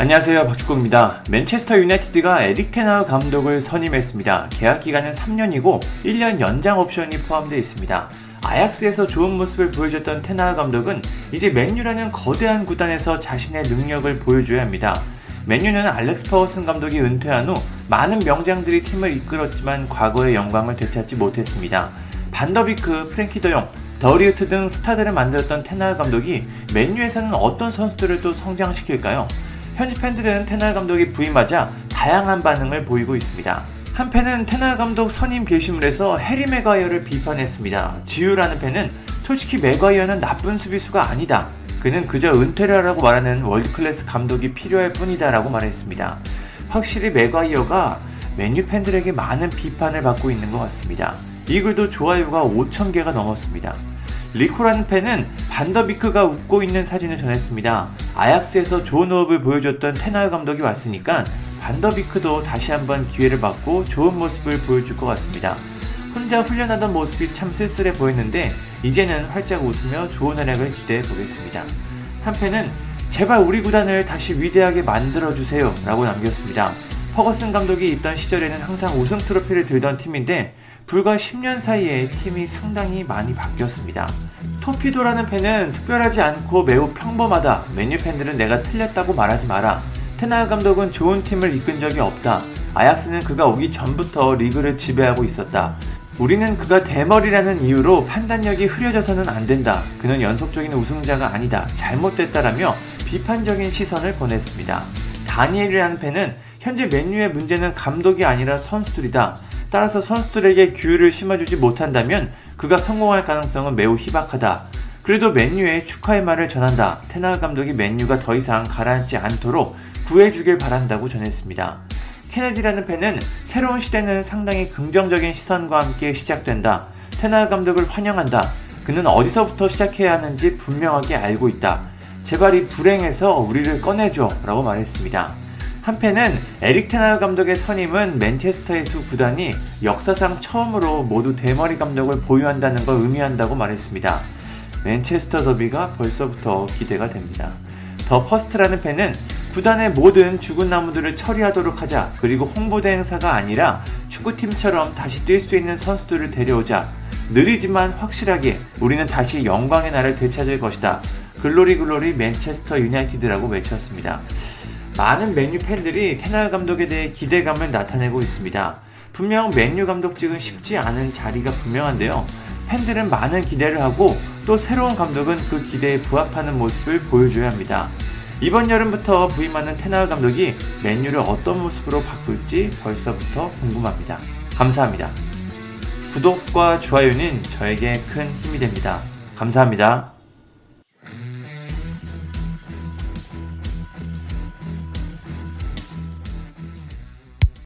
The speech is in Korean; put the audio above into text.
안녕하세요 박주국입니다. 맨체스터 유나이티드가 에릭 텐 하흐 감독을 선임했습니다. 계약 기간은 3년이고 1년 연장 옵션이 포함되어 있습니다. 아약스에서 좋은 모습을 보여줬던 텐 하흐 감독은 이제 맨유라는 거대한 구단에서 자신의 능력을 보여줘야 합니다. 맨유는 알렉스 퍼거슨 감독이 은퇴한 후 많은 명장들이 팀을 이끌었지만 과거의 영광을 되찾지 못했습니다. 반더비크, 프랭키 더용, 더리흐트 등 스타들을 만들었던 텐 하흐 감독이 맨유에서는 어떤 선수들을 또 성장시킬까요? 현지 팬들은 텐 하흐 감독이 부임하자 다양한 반응을 보이고 있습니다. 한 팬은 텐 하흐 감독 선임 게시물에서 해리 매과이어를 비판했습니다. 지유라는 팬은 솔직히 매과이어는 나쁜 수비수가 아니다. 그는 그저 은퇴를 하라고 말하는 world class 감독이 필요할 뿐이다 라고 말했습니다. 확실히 매과이어가 맨유 팬들에게 많은 비판을 받고 있는 것 같습니다. 이 글도 좋아요가 5천개가 넘었습니다. 리코라는 팬은 반더비크가 웃고 있는 사진을 전했습니다. 아약스에서 좋은 호흡을 보여줬던 테나요 감독이 왔으니까 반더비크도 다시 한번 기회를 받고 좋은 모습을 보여줄 것 같습니다. 혼자 훈련하던 모습이 참 쓸쓸해 보였는데 이제는 활짝 웃으며 좋은 활약을 기대해 보겠습니다. 한 팬은 제발 우리 구단을 다시 위대하게 만들어주세요 라고 남겼습니다. 퍼거슨 감독이 있던 시절에는 항상 우승 트로피를 들던 팀인데 불과 10년 사이에 팀이 상당히 많이 바뀌었습니다. 토피도라는 팬은 특별하지 않고 매우 평범하다. 메뉴 팬들은 내가 틀렸다고 말하지 마라. 테나 감독은 좋은 팀을 이끈 적이 없다. 아약스는 그가 오기 전부터 리그를 지배하고 있었다. 우리는 그가 대머리라는 이유로 판단력이 흐려져서는 안 된다. 그는 연속적인 우승자가 아니다. 잘못됐다라며 비판적인 시선을 보냈습니다. 다니엘이라는 팬은 현재 맨유의 문제는 감독이 아니라 선수들이다. 따라서 선수들에게 규율을 심어주지 못한다면 그가 성공할 가능성은 매우 희박하다. 그래도 맨유에 축하의 말을 전한다. 테나 감독이 맨유가 더 이상 가라앉지 않도록 구해주길 바란다고 전했습니다. 케네디라는 팬은 새로운 시대는 상당히 긍정적인 시선과 함께 시작된다. 테나 감독을 환영한다. 그는 어디서부터 시작해야 하는지 분명하게 알고 있다. 제발 이 불행에서 우리를 꺼내줘. 라고 말했습니다. 한 팬은 에릭 텐 하흐 감독의 선임은 맨체스터의 두 구단이 역사상 처음으로 모두 대머리 감독을 보유한다는 걸 의미한다고 말했습니다. 맨체스터 더비가 벌써부터 기대가 됩니다. 더 퍼스트라는 팬은 구단의 모든 죽은 나무들을 처리하도록 하자. 그리고 홍보 대행사가 아니라 축구팀처럼 다시 뛸 수 있는 선수들을 데려오자. 느리지만 확실하게 우리는 다시 영광의 날을 되찾을 것이다. 글로리 글로리 맨체스터 유나이티드라고 외쳤습니다. 많은 맨유 팬들이 테날 감독에 대해 기대감을 나타내고 있습니다. 분명 맨유 감독직은 쉽지 않은 자리가 분명한데요. 팬들은 많은 기대를 하고 또 새로운 감독은 그 기대에 부합하는 모습을 보여줘야 합니다. 이번 여름부터 부임하는 테날 감독이 맨유를 어떤 모습으로 바꿀지 벌써부터 궁금합니다. 감사합니다. 구독과 좋아요는 저에게 큰 힘이 됩니다. 감사합니다.